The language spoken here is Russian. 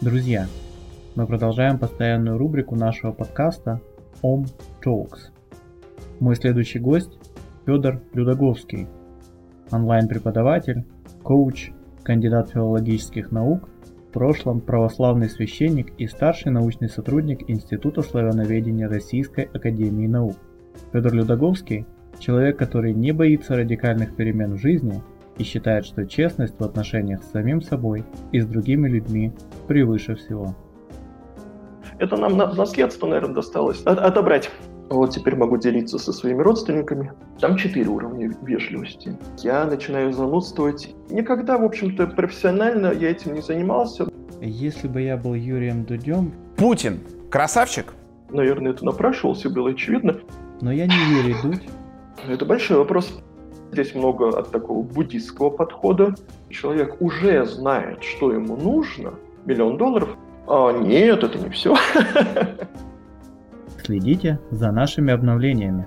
Друзья, мы продолжаем постоянную рубрику нашего подкаста Om Talks. Мой следующий гость Федор Людоговский, онлайн-преподаватель, коуч, кандидат филологических наук, в прошлом православный священник и старший научный сотрудник Института славяноведения Российской Академии Наук. Федор Людоговский – человек, который не боится радикальных перемен в жизни и считает, что честность в отношениях с самим собой и с другими людьми превыше всего. Это нам на наследство, наверное, досталось. От отобрать. Вот теперь могу делиться со своими родственниками. Там четыре уровня вежливости. Я начинаю занудствовать. Никогда, в общем-то, профессионально я этим не занимался. Если бы я был Юрием Дудем... Путин красавчик? Наверное, это напрашивался, было очевидно. Но я не Юрий Дудь. Это большой вопрос. Здесь много от такого буддистского подхода. Человек уже знает, что ему нужно. Миллион долларов. А нет, это не все. Следите за нашими обновлениями.